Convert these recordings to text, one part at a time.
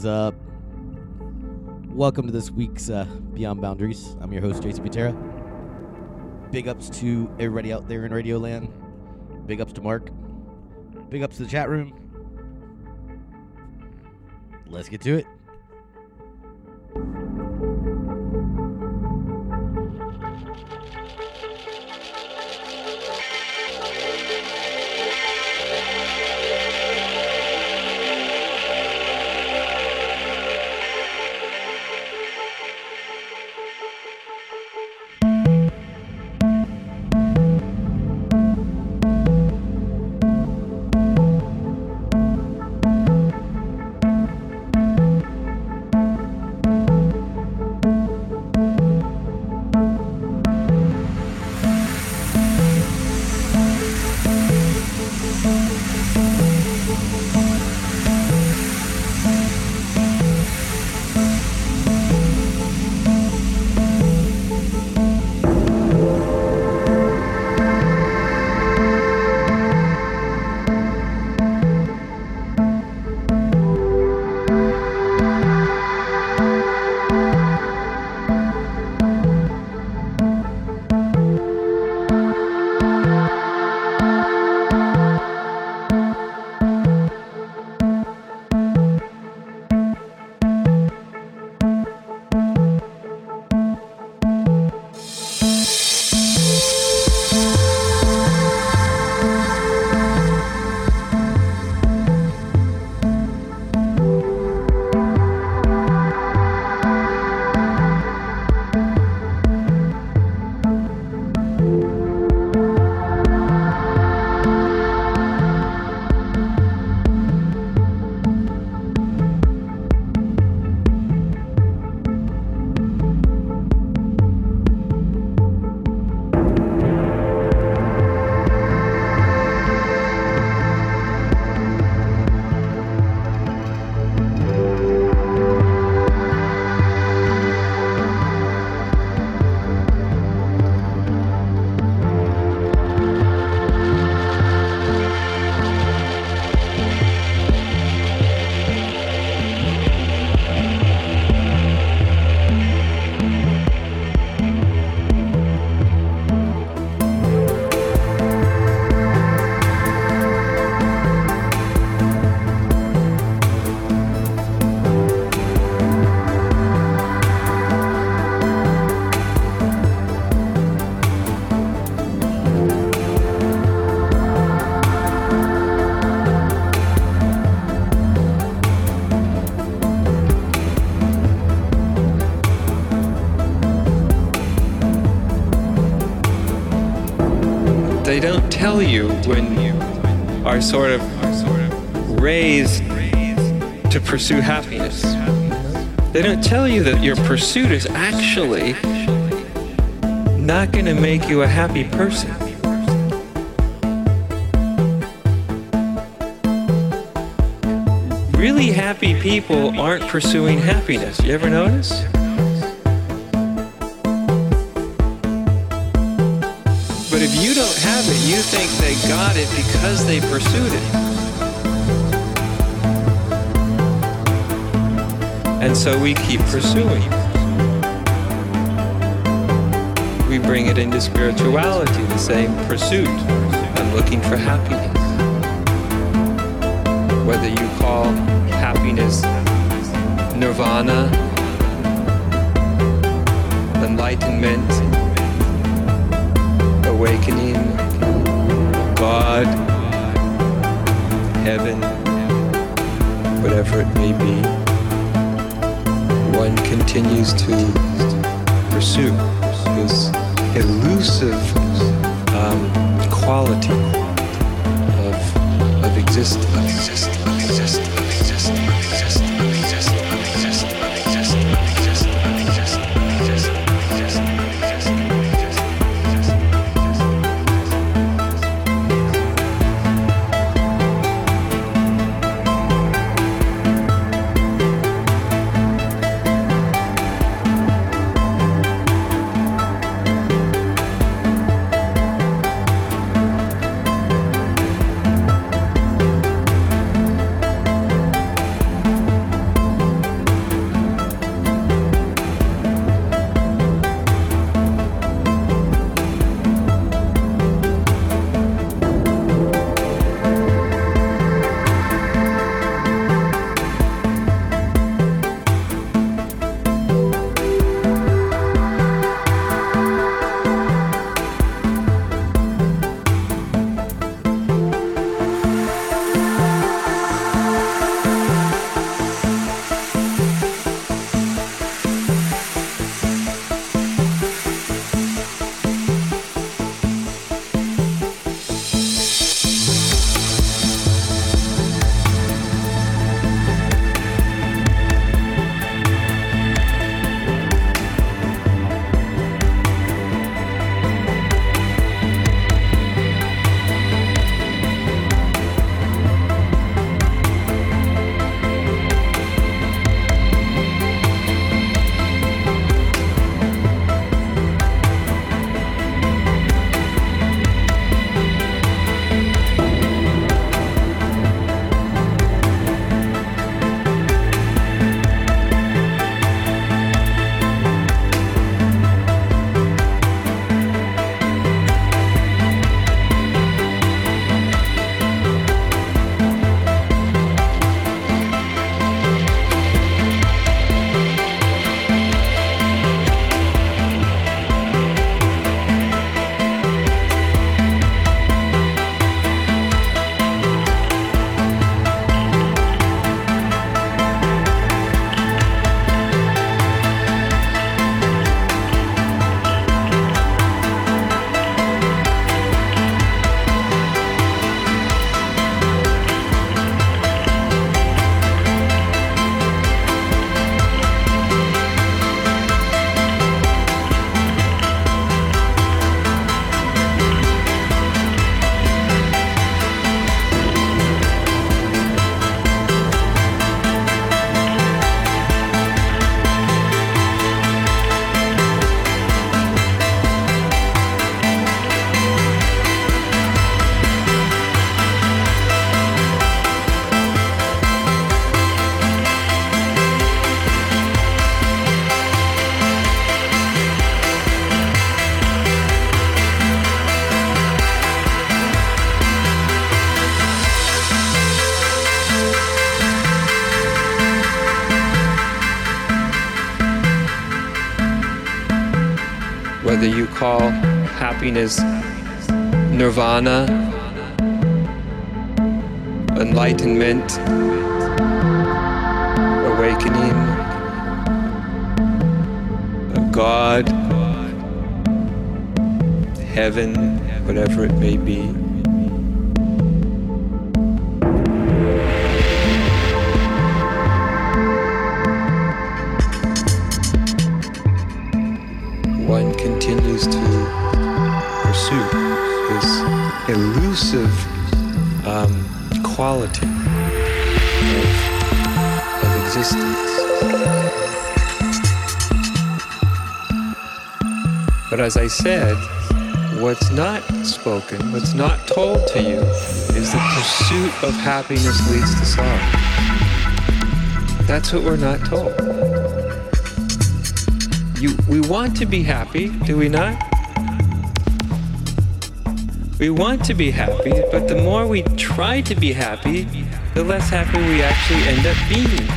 is up? Welcome to this week's uh, Beyond Boundaries. I'm your host, Jayson Butera. Big ups to everybody out there in Radio Land. Big ups to Mark. Big ups to the chat room. Let's get to it. Tell you when you are sort of raised to pursue happiness. They don't tell you that your pursuit is actually not going to make you a happy person. Really happy people aren't pursuing happiness. You ever notice? You think they got it because they pursued it. And so we keep pursuing. We bring it into spirituality, the same pursuit. I'm looking for happiness. Whether you call happiness nirvana, enlightenment, awakening, God, heaven, whatever it may be, one continues to pursue this elusive um, quality of, of existence. Happiness nirvana, enlightenment, awakening, God, heaven, whatever it may be. Quality of, of existence. But as I said, what's not spoken, what's not told to you, is the pursuit of happiness leads to sorrow. That's what we're not told. You, we want to be happy, do we not? We want to be happy, but the more we try to be happy, the less happy we actually end up being.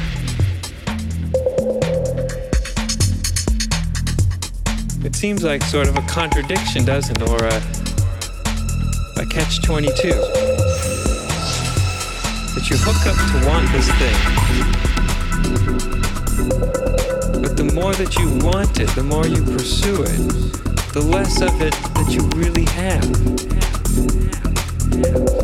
It seems like sort of a contradiction, doesn't it? Or a, a catch 22. That you hook up to want this thing. But the more that you want it, the more you pursue it, the less of it that you really have. What's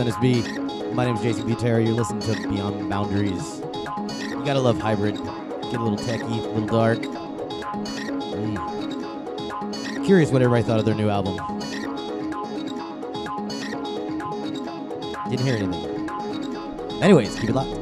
up, NSB? My name is Jayson Butera. You're listening to Beyond Boundaries. You gotta love hybrid. Get a little techy, a little dark. Mm. Curious what everybody thought of their new album. Didn't hear anything. Anyways, keep it locked.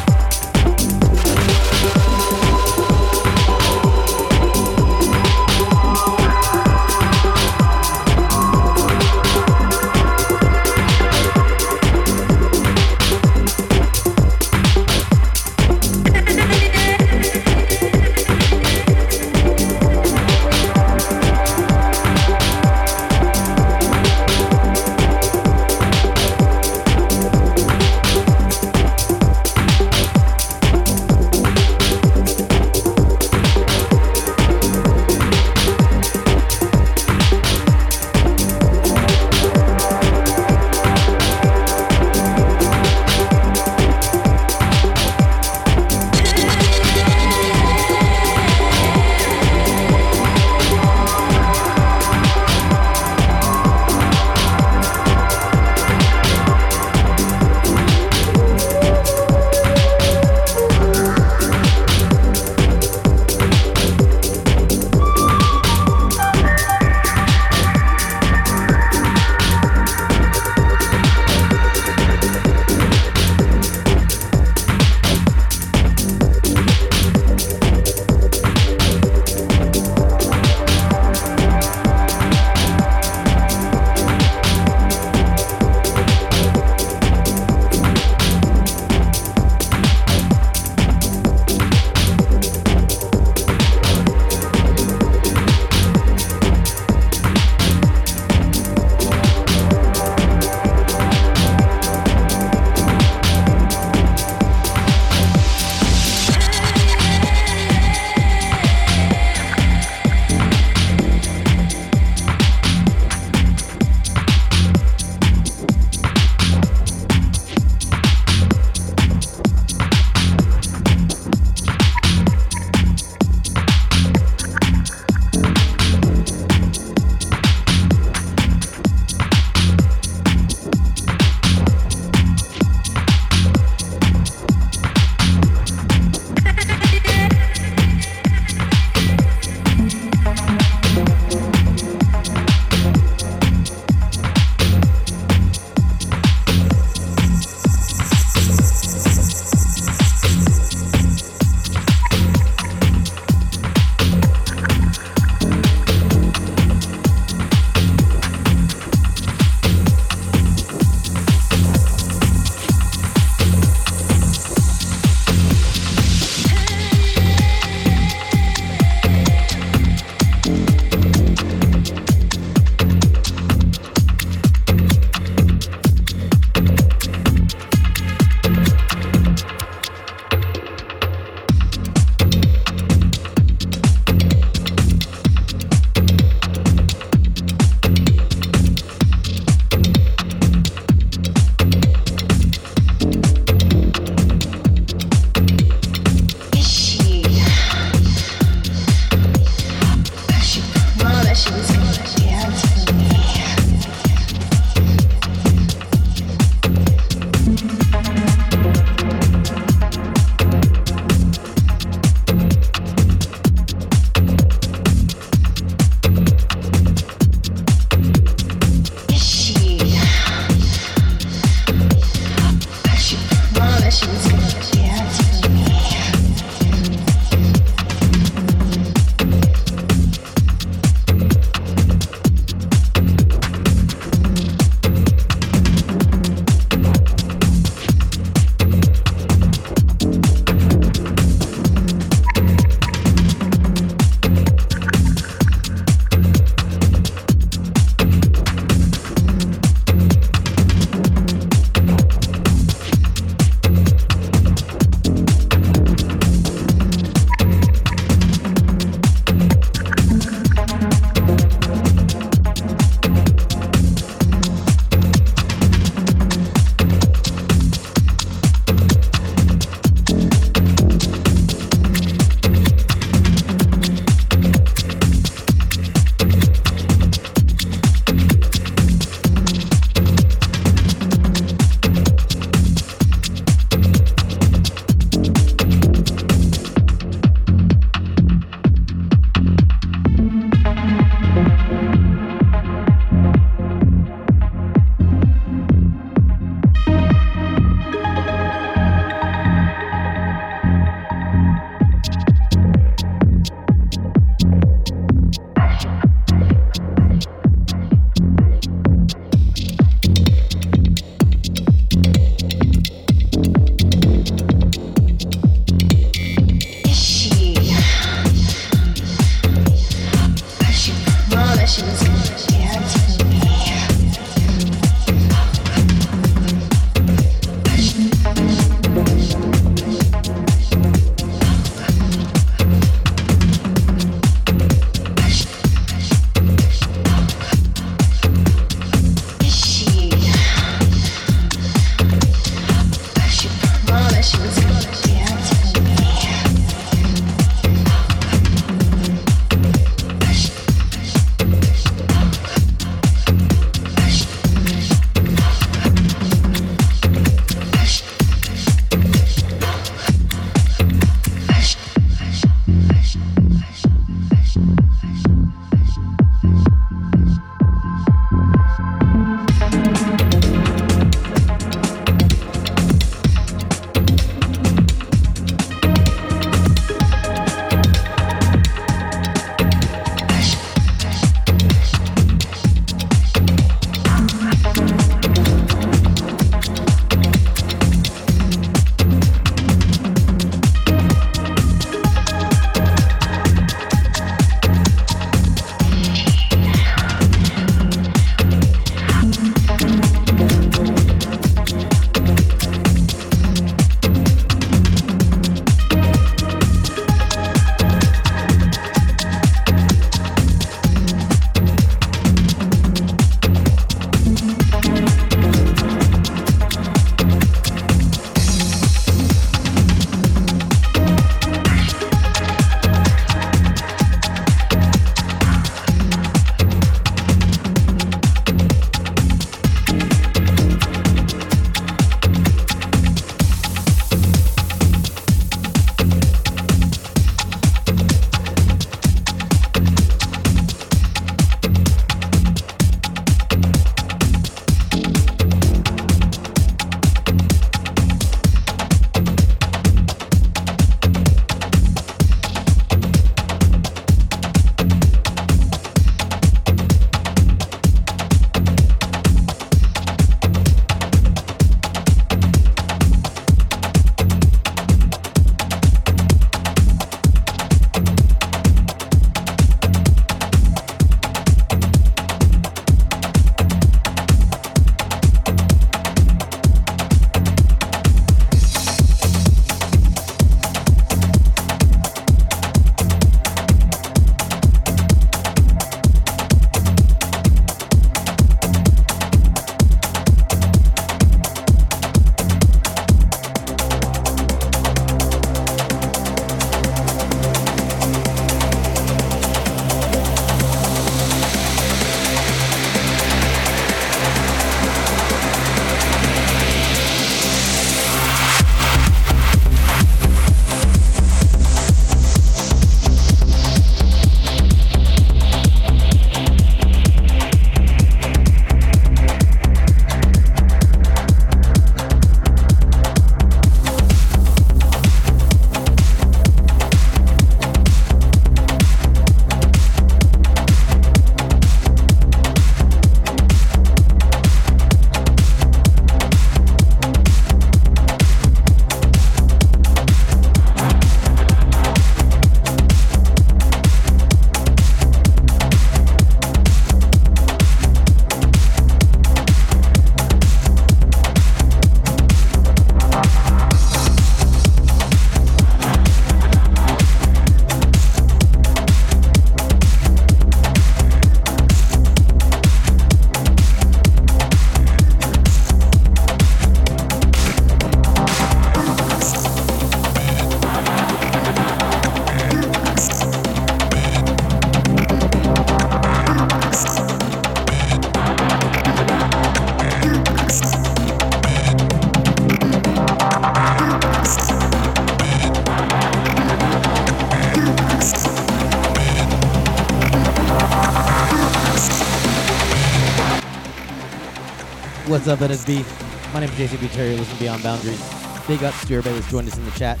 What's up, NSB? My name is Jayson Butera. Listen to Beyond Boundaries. Big ups to everybody that's joined us in the chat.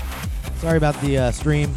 Sorry about the uh, stream.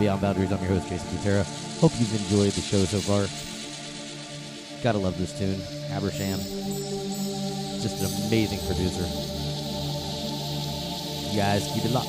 Beyond Boundaries. I'm your host, Jayson Butera. Hope you've enjoyed the show so far. Gotta love this tune. Habersham. Just an amazing producer. You guys keep it locked.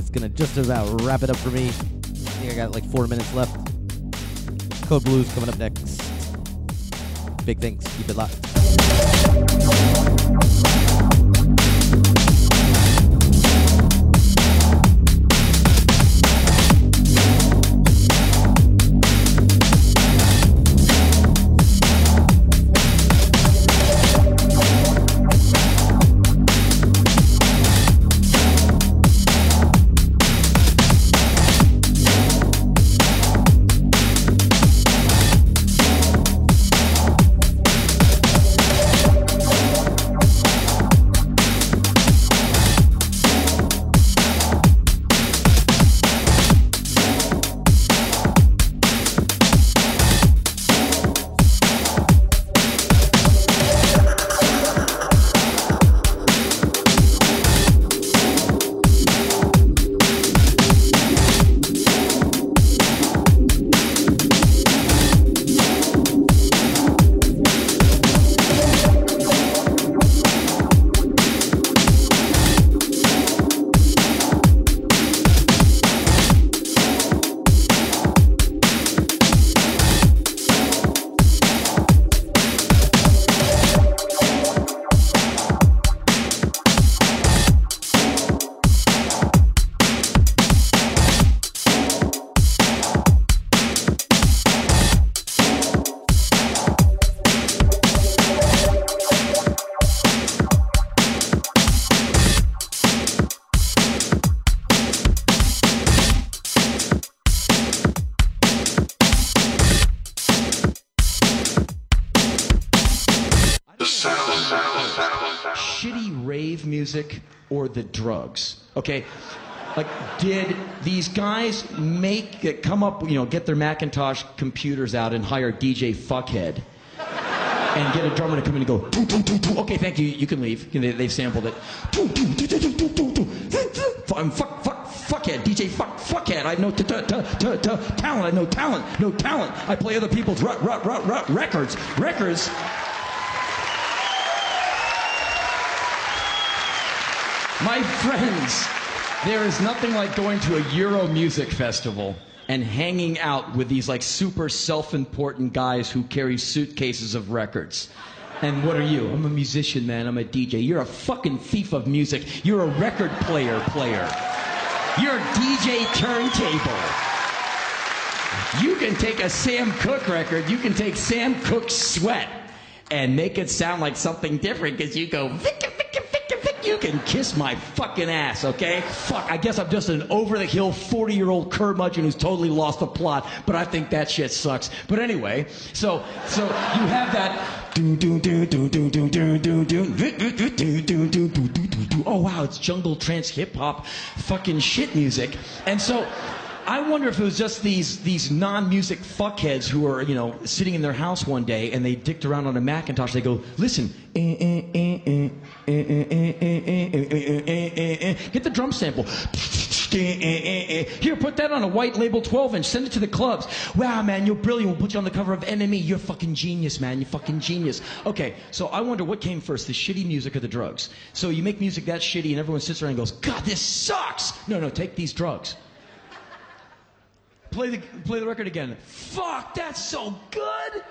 That's gonna just about wrap it up for me. I think I got like four minutes left. Code Blues coming up next. Big thanks. Keep it locked. The drugs? Okay. Like, did these guys make it come up, you know, get their Macintosh computers out and hire DJ Fuckhead and get a drummer to come in and go, "Doo, doo, doo, doo." okay, thank you, you can leave. They, they've sampled it. "Doo, doo, doo, doo, doo, doo, doo, doo." I'm um, fuck, fuck, fuckhead, DJ fuck, fuckhead. I know t- t- t- t- t- talent. I know talent. No talent. I play other people's rut, rut, rut, rut records. Records. My friends, there is nothing like going to a Euro music festival and hanging out with these like super self-important guys who carry suitcases of records. And what are you? I'm a musician, man. I'm a DJ. You're a fucking thief of music. You're a record player player. You're a DJ turntable. You can take a Sam Cooke record, you can take Sam Cooke's sweat and make it sound like something different because you go, Vicka, Vicka, Vicka. You can kiss my fucking ass, okay? Fuck, I guess I'm just an over the hill 40 year old curmudgeon who's totally lost the plot, but I think that shit sucks. But anyway, so so you have that. Oh wow, it's jungle trance hip hop fucking shit music. And so I wonder if it was just these these non-music fuckheads who are you know sitting in their house one day and they dicked around on a Macintosh. They go, listen, hit the drum sample. Here, put that on a white label 12 inch. Send it to the clubs. Wow, man, you're brilliant. We'll put you on the cover of NME. You're fucking genius, man. You're fucking genius. Okay, so I wonder what came first, the shitty music or the drugs. So you make music that shitty, and everyone sits around and goes, God, this sucks. No, no, take these drugs. Play the, play the record again. Fuck, that's so good.